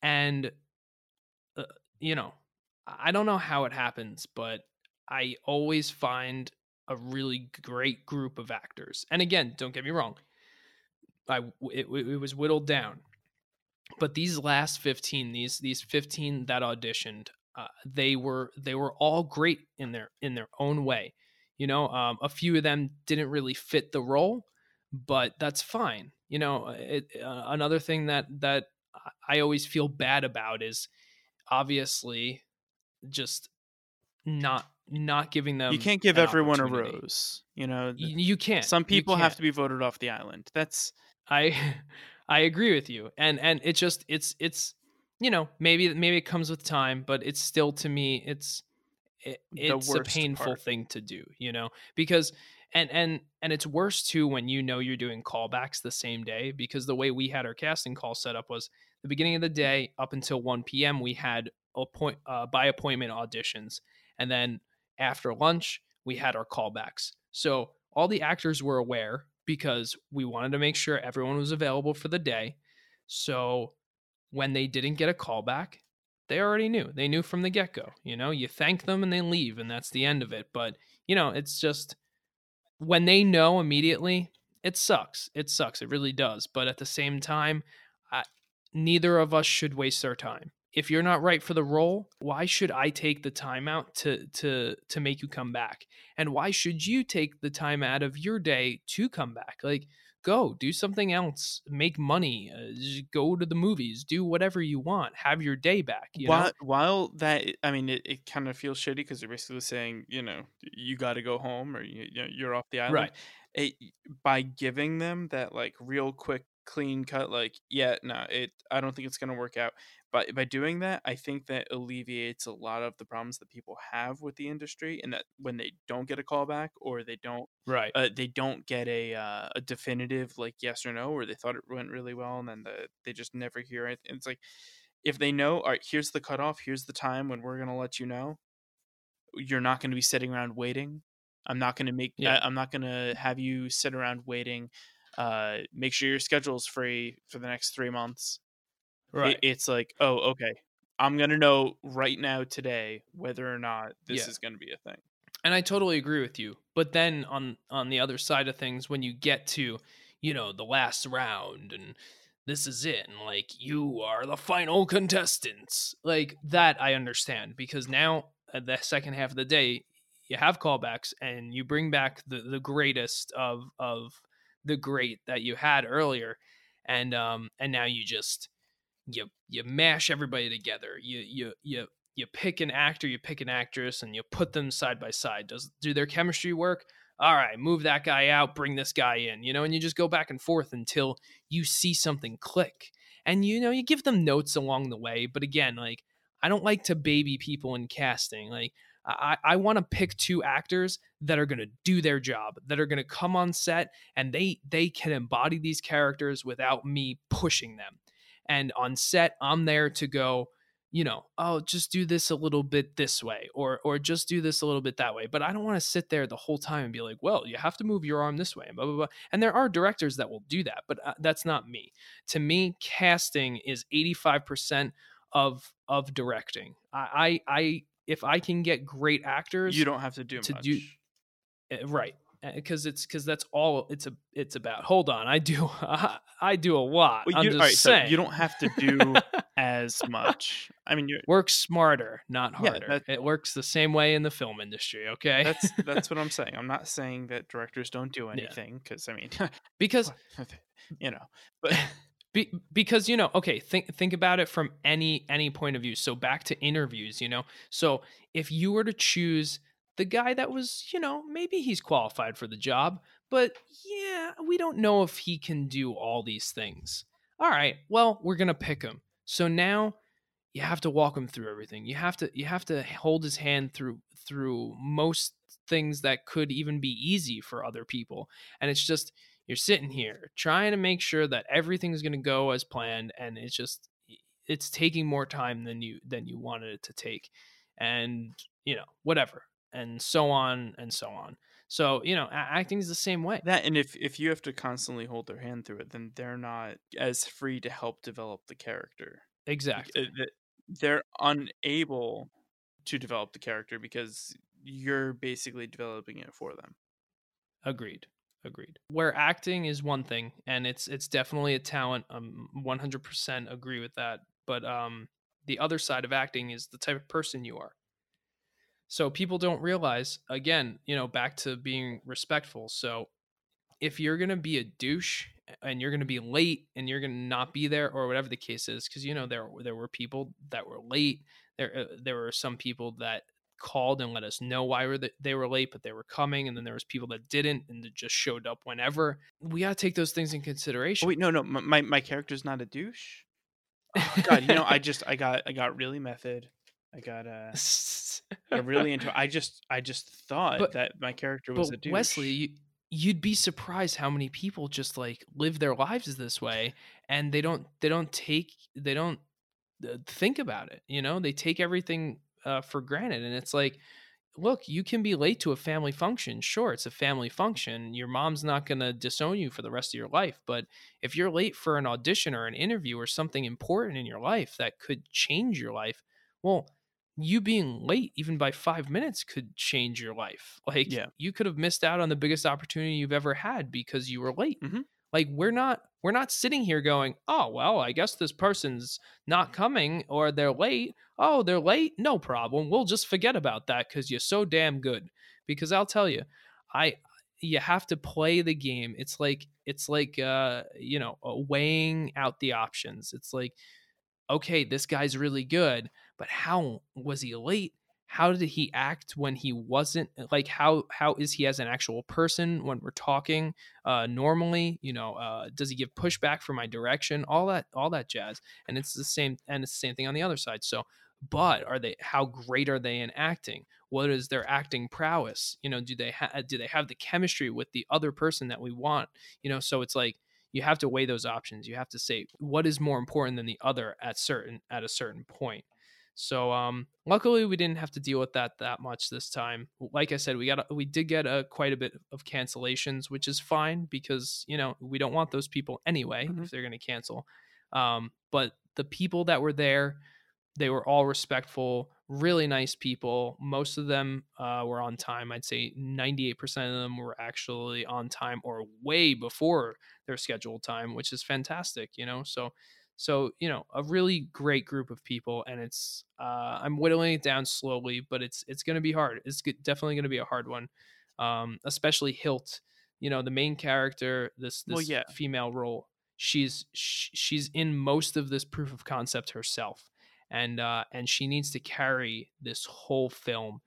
And uh, you know I don't know how it happens, but I always find a really great group of actors. And again, don't get me wrong, I it, it was whittled down, but these last fifteen, these these fifteen that auditioned, uh, they were they were all great in their in their own way. You know, um, a few of them didn't really fit the role, but that's fine. You know, it, uh, another thing that that I always feel bad about is obviously just not not giving them you can't give everyone a rose you know Y- th- you can't some people have can't. to be voted off the island that's i i agree with you and and it just it's it's you know maybe maybe it comes with time but it's still to me it's it, it's a painful part. thing to do you know? Because and and and it's worse too when you know you're doing callbacks the same day because the way we had our casting call set up was the beginning of the day up until 1 p.m we had appoint uh, by appointment auditions and then after lunch we had our callbacks. So all the actors were aware because we wanted to make sure everyone was available for the day. So when they didn't get a callback they already knew they knew from the get-go you know you thank them and they leave and that's the end of it but you know it's just when they know immediately it sucks. It sucks. It really does. But at the same time, I, neither of us should waste our time. If you're not right for the role, why should I take the time out to to to make you come back? And why should you take the time out of your day to come back? Like go do something else make money uh, go to the movies do whatever you want have your day back you while, know? While that i mean it, it kind of feels shitty because they're basically saying you know you got to go home or you, you know, you're off the island. Right. It, by giving them that like real quick clean cut like yeah no it i don't think it's going to work out. But by doing that i think that alleviates a lot of the problems that people have with the industry and that when they don't get a callback or they don't right. uh, they don't get a uh, a definitive like yes or no or they thought it went really well and then the, they just never hear it and it's like if they know all right here's the cutoff here's the time when we're going to let you know you're not going to be sitting around waiting. I'm not going to make Yeah. I, i'm not going to have you sit around waiting uh make sure your schedule's free for the next three months. It- right. it's like oh okay i'm going to know right now today whether or not this Yeah. is going to be a thing. And i totally agree with you but then on on the other side of things when you get to you know the last round and this is it and like you are the final contestants like that i understand because now at the second half of the day you have callbacks and you bring back the the greatest of of the great that you had earlier and um and now you just you you mash everybody together you you you you pick an actor, you pick an actress, and you put them side by side. Does do their chemistry work? All right, move that guy out, bring this guy in, you know, and you just go back and forth until you see something click. And you know, you give them notes along the way. But again, like I don't like to baby people in casting. Like I, I want to pick two actors that are going to do their job, that are going to come on set and they they can embody these characters without me pushing them. And on set, I'm there to go, you know, oh, just do this a little bit this way, or or just do this a little bit that way. But I don't want to sit there the whole time and be like, well, you have to move your arm this way, and blah blah blah. And there are directors that will do that, but uh, that's not me. To me, casting is 85% of of directing. I, I if I can get great actors, you don't have to do to much. Do- uh, right because it's because that's all it's a it's about. Hold on i do i do a lot Well, i'm you, just all right, so saying you don't have to do as much. I mean, you're, work smarter not Yeah, harder. that- it works the same way in the film industry okay? That's that's what I'm saying. I'm not saying that directors don't do anything because I mean, because you know, but Be, because you know okay think think about it from any any point of view. So back to interviews you know? So if you were to choose the guy that was you know maybe he's qualified for the job but yeah we don't know if he can do all these things. All right well we're gonna pick him. So now you have to walk him through everything. You have to you have to hold his hand through through most things that could even be easy for other people. And it's just you're sitting here trying to make sure that everything's going to go as planned and it's just it's taking more time than you than you wanted it to take and you know whatever and so on and so on so you know acting is the same way that and if if you have to constantly hold their hand through it, then they're not as free to help develop the character. Exactly uh, They're unable to develop the character because you're basically developing it for them. agreed agreed. Where acting is one thing and it's it's definitely a talent um 100% agree with that but um the other side of acting is the type of person you are. So people don't realize again you know back to being respectful so if you're going to be a douche and you're going to be late and you're going to not be there or whatever the case is because you know there there were people that were late there uh, there were some people that called and let us know why were they, they were late but they were coming and then there was people that didn't and that just showed up whenever we got to take those things in Oh, consideration wait, no, no, my my character's not a douche. Oh, God, you know, I just I got I got really method. I got uh, I really into. I just I just thought But- that my character was a douche. Wesley, you, you'd be surprised how many people just like live their lives this way, and they don't they don't take they don't uh, think about it. You know, they take everything uh, for granted, and it's like, look, you can be late to a family function. Sure, it's a family function. Your mom's not gonna disown you for the rest of your life, but if you're late for an audition or an interview or something important in your life that could change your life, well. you being late even by five minutes could change your life. Like Yeah. you could have missed out on the biggest opportunity you've ever had because you were late. Mhm. Like we're not we're not sitting here going, oh well, I guess this person's not coming or they're late. Oh, they're late, no problem. We'll just forget about that because you're so damn good. Because I'll tell you, I you have to play the game. It's like it's like uh you know weighing out the options. It's like okay, this guy's really good, but how was he late? How did he act when he wasn't like how how is he as an actual person when we're talking uh normally? You know uh does he give pushback for my direction? All that all that jazz. And it's the same and it's the same thing on the other side. So but are they how great are they in acting? What is their acting prowess? You know do they ha- do they have the chemistry with the other person that we want? You know so it's like you have to weigh those options. You have to say what is more important than the other at certain at a certain point so um luckily we didn't have to deal with that that much this time. Like i said we got a, we did get a quite a bit of cancellations which is fine because you know we don't want those people anyway Mhm. if they're going to cancel. Um but the people that were there they were all respectful really nice people. Most of them uh, were on time. I'd say 98% of them were actually on time or way before their scheduled time which is fantastic you know? So so you know a really great group of people and it's uh, i'm whittling it down slowly but it's it's going to be hard it's definitely going to be a hard one um, especially hilt you know the main character this this Well, yeah. female role she's she's in most of this proof of concept herself and uh and she needs to carry this whole film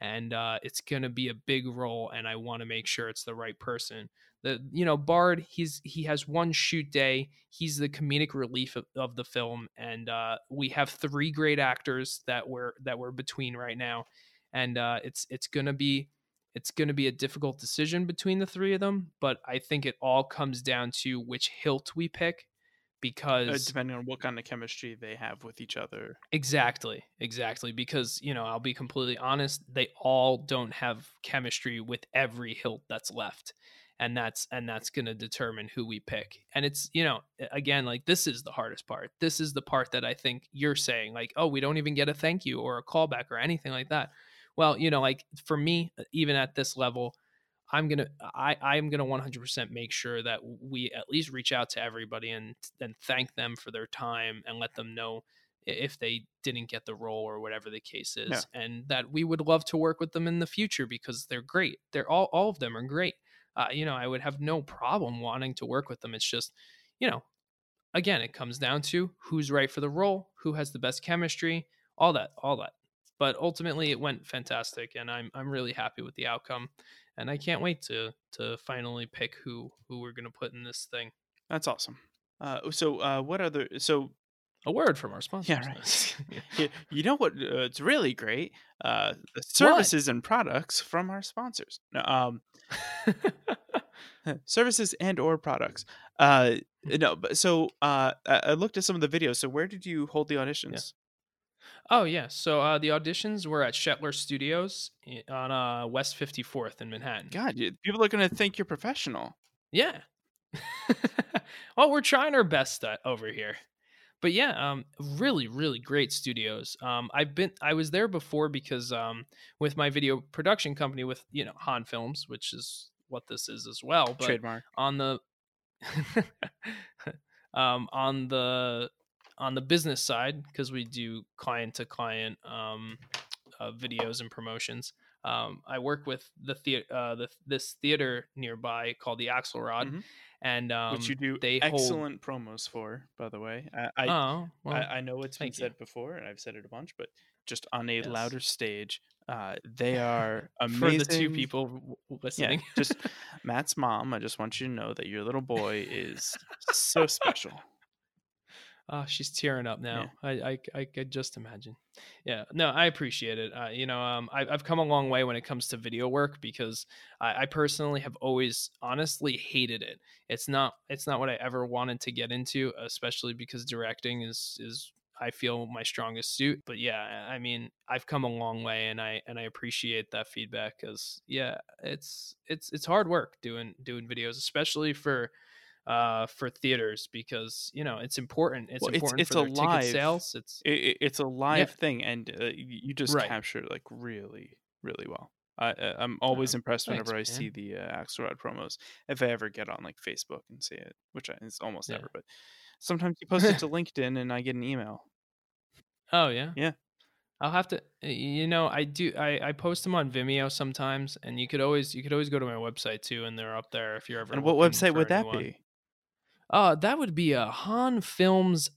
and uh it's gonna be a big role and i want to make sure it's the right person the you know bard he's he has one shoot day he's the comedic relief of, of the film and uh we have three great actors that we're that we're between right now and uh it's it's gonna be it's going to be a difficult decision between the three of them but i think it all comes down to which hilt we pick Uh, because depending on what kind of chemistry they have with each other. Exactly, exactly. Because, you know, I'll be completely honest, they all don't have chemistry with every hilt that's left. And that's and that's gonna determine who we pick. And it's, you know, again, like this is the hardest part. This is the part that I think you're saying, like, oh, we don't even get a thank you or a callback or anything like that. Well, you know, like for me, uh, even at this level, I'm gonna I I'm gonna 100% make sure that we at least reach out to everybody and and thank them for their time and let them know if they didn't get the role or whatever the case is, Yeah. and that we would love to work with them in the future because they're great. They're all all of them are great. Uh, you know, I would have no problem wanting to work with them. It's just, you know, again, it comes down to who's right for the role, who has the best chemistry, all that, all that. But ultimately, it went fantastic, and I'm I'm really happy with the outcome, and I can't wait to to finally pick who who we're gonna put in this thing. That's awesome. Uh, so uh, what other? So A word from our sponsors. Yeah, right. you, you know what? Uh, it's really great. Uh, the services and products from our sponsors. No, um, services and or products. Uh, no, but so uh, I looked at some of the videos. So where did you hold the auditions? oh yeah, so uh, the auditions were at Shetler Studios on uh, West 54th in Manhattan. God, people are gonna think you're professional. Yeah. well, we're trying our best uh, over here. But yeah, um, really, really great studios. Um, I've been, I was there before because um, with my video production company, with you know Hahn Films, which is what this is as well. But Trademark. on the, um, on the, on the business side, because we do client to client um, uh, videos and promotions. Um, I work with the theater, uh, the, this theater nearby called the Axelrod, Mhm. and um, which you do they hold- excellent promos for, by the way. I I, oh, well, I, I know it's been thank you. said before, and I've said it a bunch, but just on a Yes. louder stage, uh, they are amazing. for the two people listening. Yeah, just Matt's mom. I just want you to know that your little boy is so special. Oh, she's tearing up now. I, I I could just imagine. Yeah, no, I appreciate it. Uh, you know, um, I, I've come a long way when it comes to video work because I, I personally have always honestly hated it. It's not it's not what I ever wanted to get into, especially because directing is is I feel my strongest suit. But yeah, I mean, I've come a long way, and I and I appreciate that feedback because yeah, it's it's it's hard work doing doing videos, especially for uh, for theaters because you know it's important. It's Well, important it's for a their ticket sales. It's It, it- it's a live thing, and uh, you just Right. capture it like really, really well. I, I- I'm always impressed thanks, whenever I man. see the uh, Axelrod promos. If I ever get on like Facebook and see it, which I, it's almost Yeah. never, but sometimes you post it to LinkedIn and I get an email. oh yeah, Yeah. I'll have to. You know, I do. I, I post them on Vimeo sometimes, and you could always you could always go to my website too, and they're up there if you're ever. And what website would that be? Uh, that would be a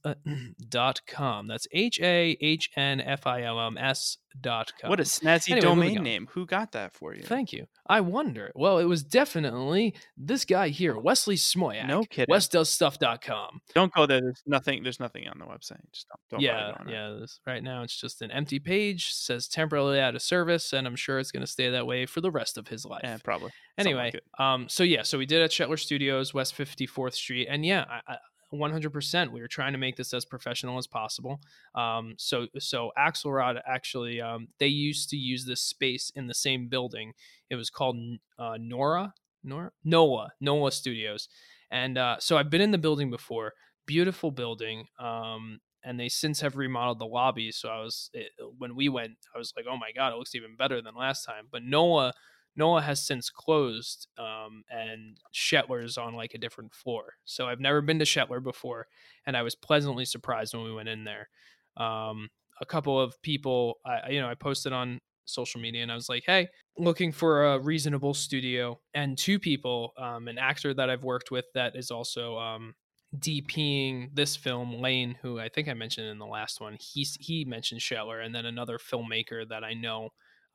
uh, dot com. That's H A H N F I L M S dot com. What a snazzy Anyway, domain name. Who got that for you? Thank you. I wonder. Well, it was definitely this guy here, Wesley Smoyak. No kidding. WesDoesStuff.com. Don't go there. There's nothing. There's nothing on the website. Just don't. don't yeah, bother going there. yeah. This, right now, it's just an empty page. Says temporarily out of service, and I'm sure it's going to stay that way for the rest of his life. Yeah, probably. Anyway, like um, so yeah, so we did at Shetler Studios, West 54th Street, and yeah, I, I, 100%. We were trying to make this as professional as possible. Um, so so Axelrod actually, um, they used to use this space in the same building. It was called uh, Nora, Nora, Noah, Noah Studios, and uh, so I've been in the building before. Beautiful building. Um, and they since have remodeled the lobby. So I was it, when we went, I was like, oh my god, it looks even better than last time. But Noah Noah has since closed, um, and Shetler's on like a different floor. So I've never been to Shetler before, and I was pleasantly surprised when we went in there. Um, a couple of people, I you know, I posted on social media, and I was like, "Hey, looking for a reasonable studio." And two people, um, an actor that I've worked with that is also um, DPing this film, Lane, who I think I mentioned in the last one. He's he mentioned Shetler, and then another filmmaker that I know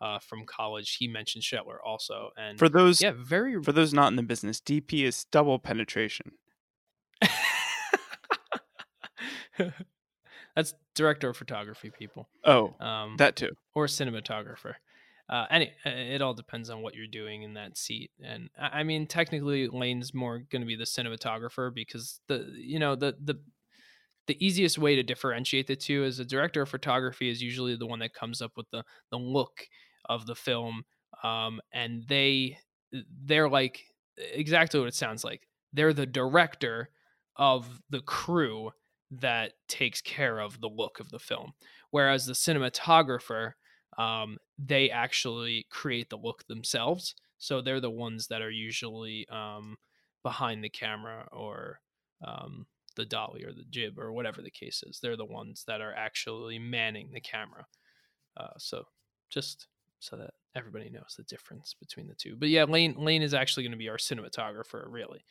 uh, from college. He mentioned Shetler also, and For those yeah, very for those not in the business, DP is double penetration. That's director of photography, people, Oh, um, that too. or cinematographer. Uh, any, it all depends on what you're doing in that seat, and I mean, technically, Lane's more going to be the cinematographer because the you know the the the easiest way to differentiate the two is a director of photography is usually the one that comes up with the the look of the film, um, and they they're like exactly what it sounds like. They're the director of the crew that takes care of the look of the film, whereas the cinematographer um, they actually create the look themselves. So they're the ones that are usually um, behind the camera or um, the dolly or the jib or whatever the case is. They're the ones that are actually manning the camera. Uh, so just so that everybody knows the difference between the two. But yeah, Lane Lane is actually going to be our cinematographer, really,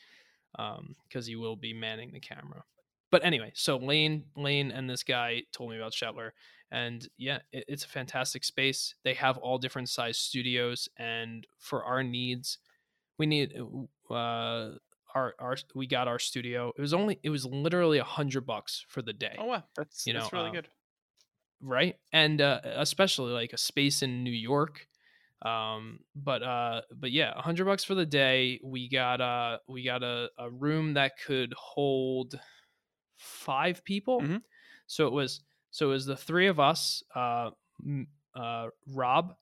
because he will be manning the camera. But anyway, so Lane Lane and this guy told me about Shetler, and yeah, it, it's a fantastic space. They have all different size studios, and for our needs, we need uh our our we got our studio. It was only it was literally a hundred bucks for the day Oh wow, that's you that's know, really uh, good. Right? And uh, especially like a space in new york um but uh but yeah a hundred bucks for the day. We got uh we got a, a room that could hold five people. Mhm. so it was so it was the three of us uh uh rob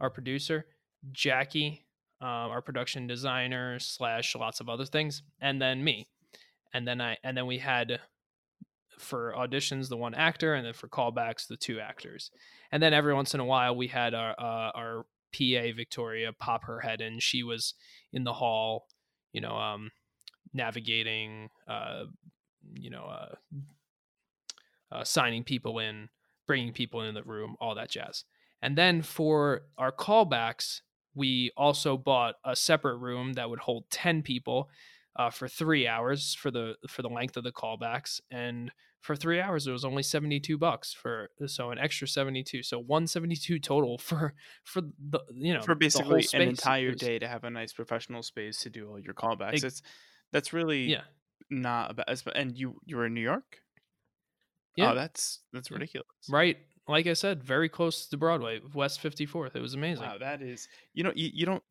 our producer jackie um, our production designer slash lots of other things and then me. And then i and then we had for auditions the one actor and then for callbacks the two actors. And then every once in a while we had our uh, our pa victoria pop her head in. She was in the hall you know um navigating uh you know uh, uh signing people in bringing people into the room all that jazz. And then for our callbacks we also bought a separate room that would hold 10 people uh, for three hours for the for the length of the callbacks. And for three hours it was only 72 bucks for so an extra 72 so 172 total for for the you know For basically an. Entire day to have a nice professional space to do all your callbacks. Ex- It's that's really yeah not about. And you you were in New York. Oh, yeah Oh, that's that's ridiculous. right like i said very close to broadway west 54th it was amazing Wow, that is. You know, you, you don't.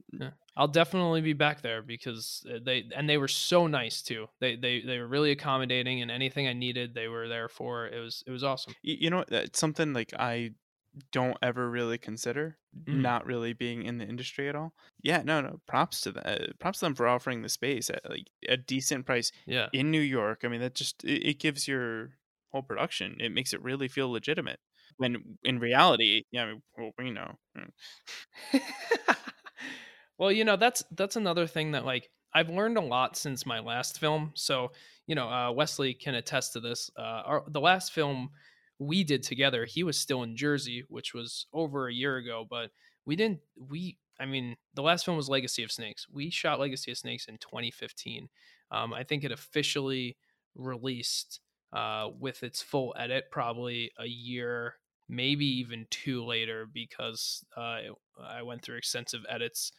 I'll definitely be back there because uh, they and they were so nice too. They they they were really accommodating and anything I needed they were there for. It was it was awesome. You, you know, that's something like I don't ever really consider Mm. not really being in the industry at all. Yeah, no, no. Props to them. Props to them for offering the space at like a decent price Yeah. in New York. I mean, that just it, it gives your whole production. It makes it really feel legitimate. When in reality, yeah, well, we know. mm, well, you know, that's that's another thing that like I've learned a lot since my last film. So, you know, uh, Wesley can attest to this. Uh, our, the last film we did together, he was still in Jersey, which was over a year ago, but we didn't we I mean, the last film was Legacy of Snakes. We shot Legacy of Snakes in 2015. Um, I think it officially released uh, with its full edit probably a year, maybe even two later, because uh, I went through extensive edits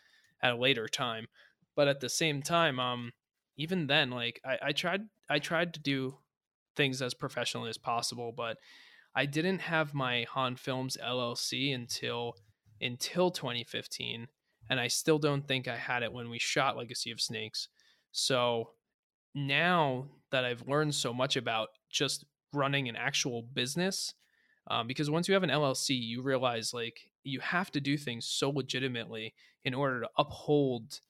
at a later time. But at the same time, um, even then, like I, I tried, I tried to do things as professionally as possible, but I didn't have my Hahn Films LLC until until 2015, and I still don't think I had it when we shot Legacy of Snakes. So now that I've learned so much about just running an actual business, um, because once you have an LLC, you realize like you have to do things so legitimately in order to uphold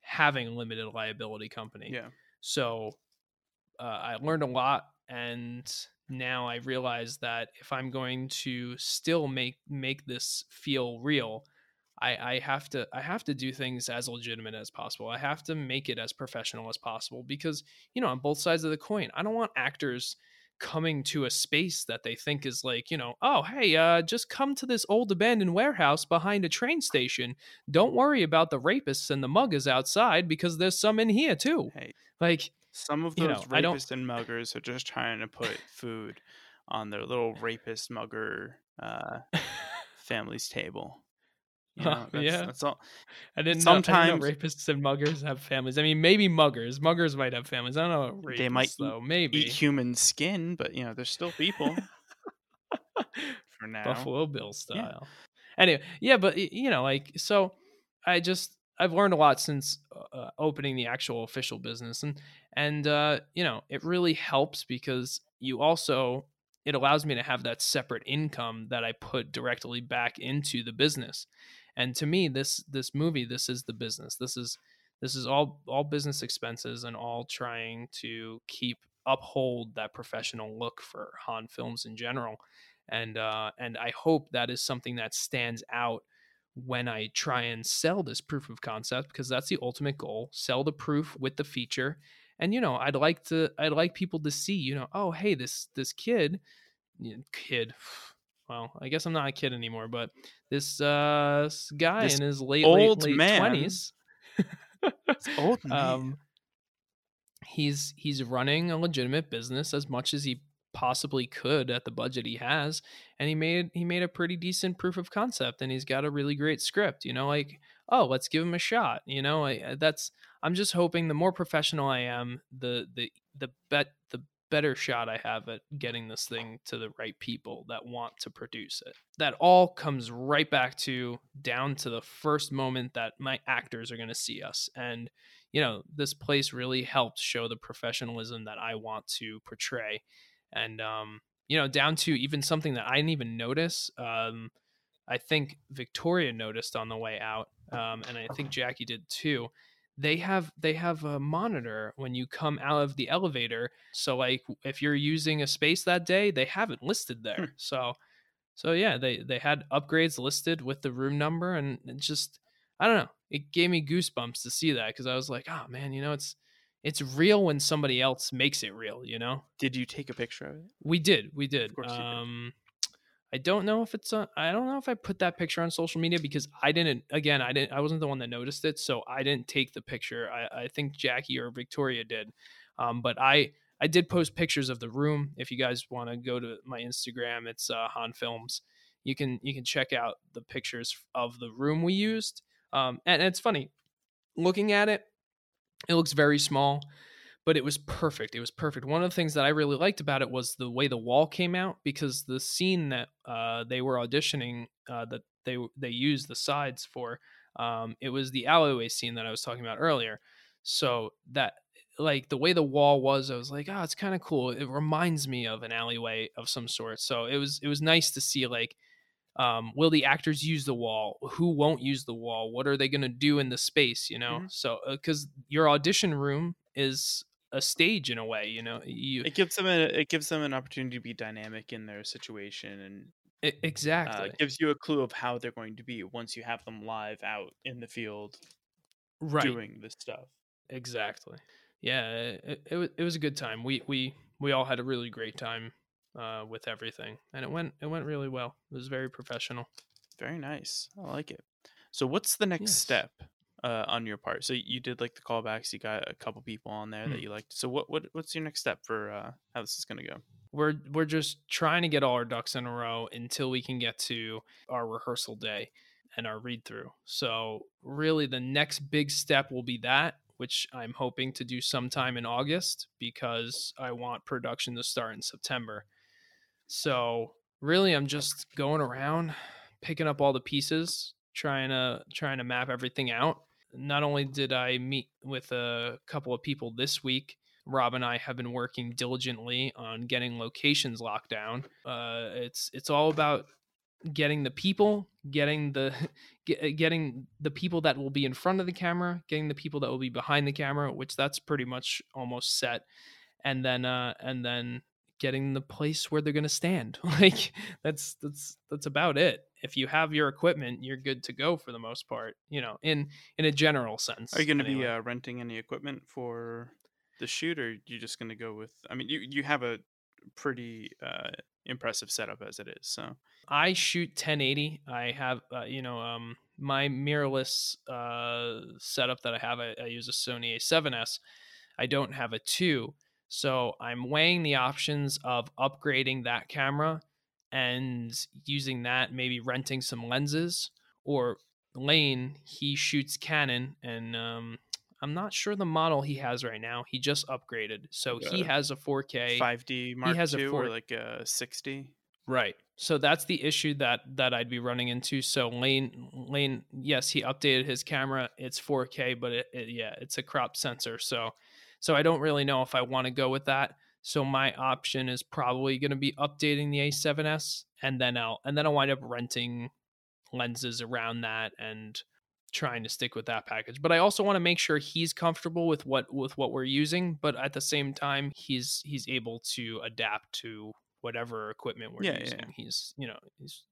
having a limited liability company. Yeah. So uh, I learned a lot, and now I realize that if I'm going to still make make this feel real, I, I have to I have to do things as legitimate as possible. I have to make it as professional as possible because you know on both sides of the coin, I don't want actors coming to a space that they think is like you know oh hey uh just come to this old abandoned warehouse behind a train station don't worry about the rapists and the muggers outside because there's some in here too Hey, like some of You those know, rapists and muggers are just trying to put food on their little rapist mugger uh, family's table. You know, that's, yeah. that's all. I didn't know, I Sometimes- didn't know rapists and muggers have families. I mean, maybe muggers. Muggers might have families. I don't know. Rapists, They might though. Maybe Eat human skin, but you know, they're still people for now. Buffalo Bill style. Anyway, yeah, but you know, like, so I just I've learned a lot since uh, opening the actual official business, and and uh, you know, it really helps because you also it allows me to have that separate income that I put directly back into the business. And to me, this this movie, this is the business. This is this is all all business expenses and all trying to keep uphold that professional look for Hahn films in general. And uh, and I hope that is something that stands out when I try and sell this proof of concept because that's the ultimate goal. Sell the proof with the feature. And you know, I'd like to I'd like people to see, you know, oh hey, this this kid kid well, I guess I'm not a kid anymore, but this uh guy This in his late old late late man. twenties. Old man. um he's he's running a legitimate business as much as he possibly could at the budget he has and he made he made a pretty decent proof of concept and he's got a really great script you know like oh let's give him a shot you know I, that's i'm just hoping the more professional i am the the the bet the better shot i have at getting this thing to the right people that want to produce it. That all comes right back to down to the first moment that my actors are going to see us. And you know this place really helped show the professionalism that i want to portray. And um you know down to even something that i didn't even notice um i think victoria noticed on the way out um and i think jackie did too they have they have a monitor when you come out of the elevator so like if you're using a space that day they have it listed there so so yeah they they had upgrades listed with the room number and it just i don't know it gave me goosebumps to see that because i was like oh man you know it's it's real when somebody else makes it real you know Did you take a picture of it? we did we did course you did. um i don't know if it's i don't know if i put that picture on social media because i didn't again i didn't i wasn't the one that noticed it so i didn't take the picture. I i think jackie or victoria did um but i i did post pictures of the room. If you guys want to go to my instagram it's uh hahn films. You can you can check out the pictures of the room we used um and it's funny. Looking at it it looks very small but it was perfect. It was perfect. One of the things that I really liked about it was the way the wall came out because the scene that uh, they were auditioning uh, that they they used the sides for um, it was the alleyway scene that I was talking about earlier. So that like the way the wall was, I was like, oh, it's kind of cool. It reminds me of an alleyway of some sort. So it was it was nice to see like um, will the actors use the wall who won't use the wall what are they going to do in the space you know Mhm. so because your audition room is a stage in a way you know you It gives them a it gives them an opportunity to be dynamic in their situation and e- uh, exactly gives you a clue of how they're going to be once you have them live out in the field right doing this stuff. exactly yeah it, it, wa- it was a good time we we we all had a really great time uh, with everything and it went it went really well it was very professional Very nice. I like it. So what's the next Yes. step uh, on your part? So you did like the callbacks. You got a couple people on there that Mm. you liked. So what what what's your next step for uh, how this is going to go? we're we're just trying to get all our ducks in a row until we can get to our rehearsal day and our read through. So really the next big step will be that which I'm hoping to do sometime in August because I want production to start in September. So really I'm just going around picking up all the pieces, trying to trying to map everything out. Not only did I meet with a couple of people this week, Rob and I have been working diligently on getting locations locked down. Uh, it's it's all about getting the people, getting the get, getting the people that will be in front of the camera, getting the people that will be behind the camera, which that's pretty much almost set, and then uh, and then getting the place where they're gonna stand. like that's that's that's about it. If you have your equipment, you're good to go for the most part. You know, in in a general sense. Are you going to be uh, renting any equipment for the shoot, or you just going to go with? I mean, you you have a pretty uh, impressive setup as it is. So I shoot 1080. I have, uh, you know, um, my mirrorless uh, setup that I have. I, I use a Sony A7S. I don't have a two, so I'm weighing the options of upgrading that camera and using that, maybe renting some lenses. Or Lane, he shoots Canon, and um, I'm not sure the model he has right now. He just upgraded, so he has a 4K. five D Mark he has a II four- or like a sixty. Right. So that's the issue that that I'd be running into. So Lane Lane, yes, he updated his camera. It's 4K, but it, it yeah, it's a crop sensor. So so I don't really know if I want to go with that. So my option is probably going to be updating the A7S and then I'll and then I'll wind up renting lenses around that and trying to stick with that package. But I also want to make sure he's comfortable with what with what we're using, but at the same time he's he's able to adapt to whatever equipment we're Yeah, using. yeah. He's, you know, he's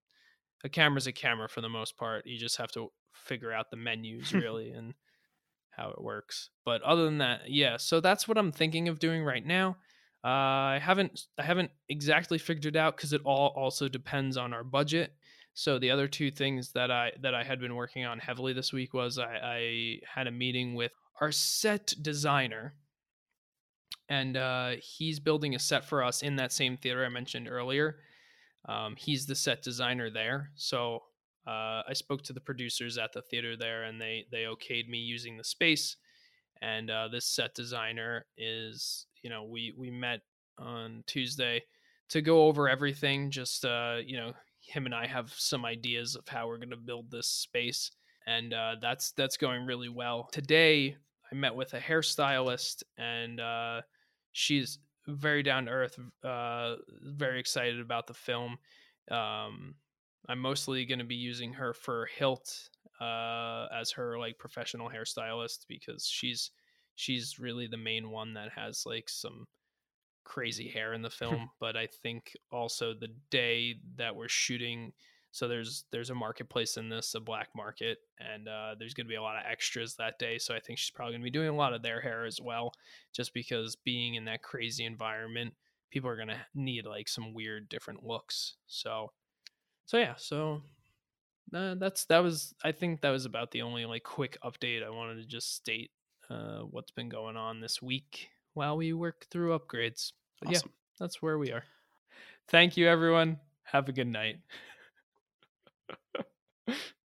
a camera's a camera for the most part. You just have to figure out the menus really and how it works. But other than that, yeah. So that's what I'm thinking of doing right now. Uh, I haven't I haven't exactly figured it out because it all also depends on our budget. So the other two things that I that I had been working on heavily this week was I, I had a meeting with our set designer, and uh, he's building a set for us in that same theater I mentioned earlier. Um, he's the set designer there, so uh, I spoke to the producers at the theater there, and they they okayed me using the space. And uh, this set designer is, you know, we we met on Tuesday to go over everything. Just uh, you know, him and I have some ideas of how we're going to build this space, and uh, that's that's going really well. Today, I met with a hairstylist, and uh, she's very down to earth, uh, very excited about the film. Um, I'm mostly going to be using her for Hilt uh, as her like professional hairstylist because she's she's really the main one that has like some crazy hair in the film. but I think also the day that we're shooting, so there's there's a marketplace in this, a black market, and uh, there's going to be a lot of extras that day. So I think she's probably going to be doing a lot of their hair as well, just because being in that crazy environment, people are going to need like some weird different looks. So so yeah so uh, that's that was i think that was about the only like quick update i wanted to just state uh, what's been going on this week while we work through upgrades. But Awesome. yeah that's where we are. Thank you everyone. Have a good night